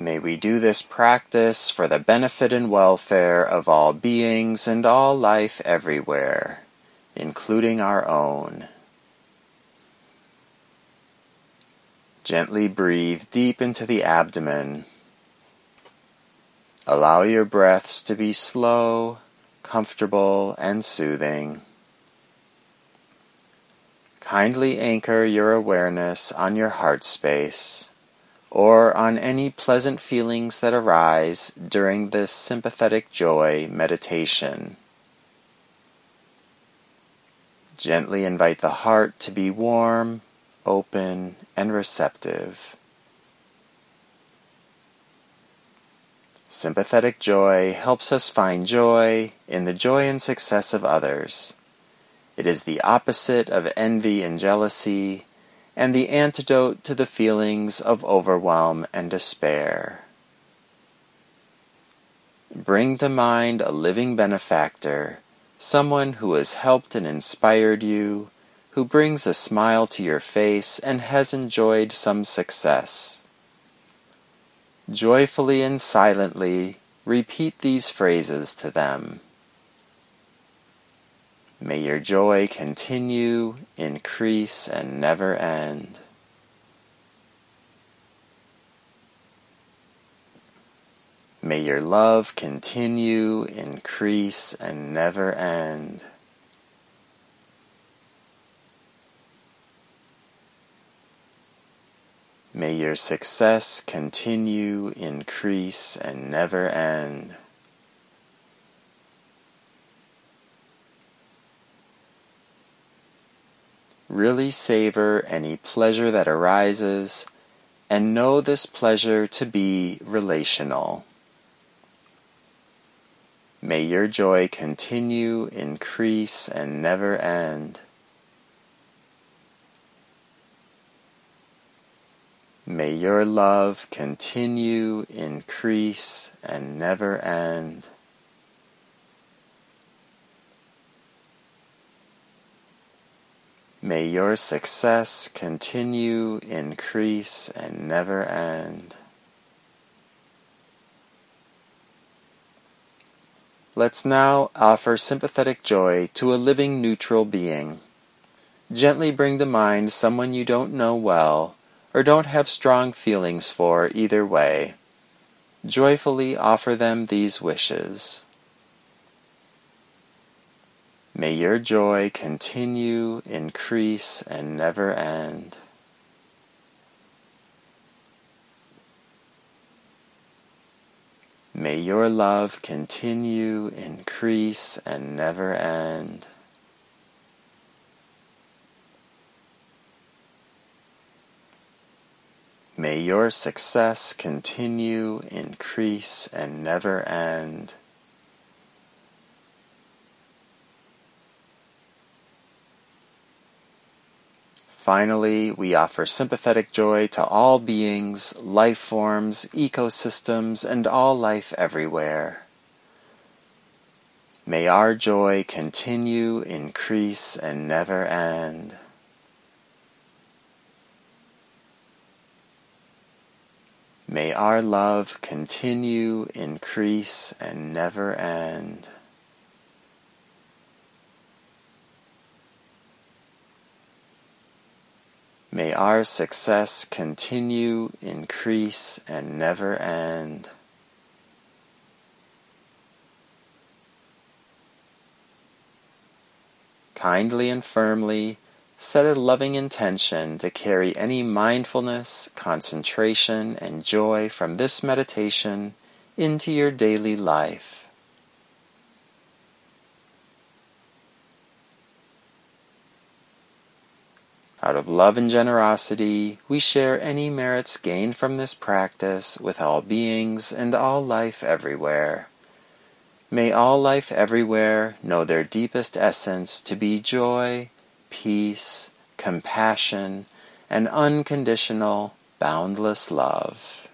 May we do this practice for the benefit and welfare of all beings and all life everywhere, including our own. Gently breathe deep into the abdomen. Allow your breaths to be slow, comfortable, and soothing. Kindly anchor your awareness on your heart space or on any pleasant feelings that arise during this sympathetic joy meditation. Gently invite the heart to be warm, open, and receptive. Sympathetic joy helps us find joy in the joy and success of others. It is the opposite of envy and jealousy and the antidote to the feelings of overwhelm and despair. Bring to mind a living benefactor, someone who has helped and inspired you, who brings a smile to your face and has enjoyed some success. Joyfully and silently repeat these phrases to them. May your joy continue, increase, and never end. May your love continue, increase, and never end. May your success continue, increase, and never end. Really savor any pleasure that arises and know this pleasure to be relational. May your joy continue, increase, and never end. May your love continue, increase, and never end. May your success continue, increase, and never end. Let's now offer sympathetic joy to a living neutral being. Gently bring to mind someone you don't know well or don't have strong feelings for either way. Joyfully offer them these wishes. May your joy continue, increase, and never end. May your love continue, increase, and never end. May your success continue, increase, and never end. Finally, we offer sympathetic joy to all beings, life forms, ecosystems, and all life everywhere. May our joy continue, increase, and never end. May our love continue, increase, and never end. May our success continue, increase, and never end. Kindly and firmly set a loving intention to carry any mindfulness, concentration, and joy from this meditation into your daily life. Out of love and generosity, we share any merits gained from this practice with all beings and all life everywhere. May all life everywhere know their deepest essence to be joy, peace, compassion, and unconditional, boundless love.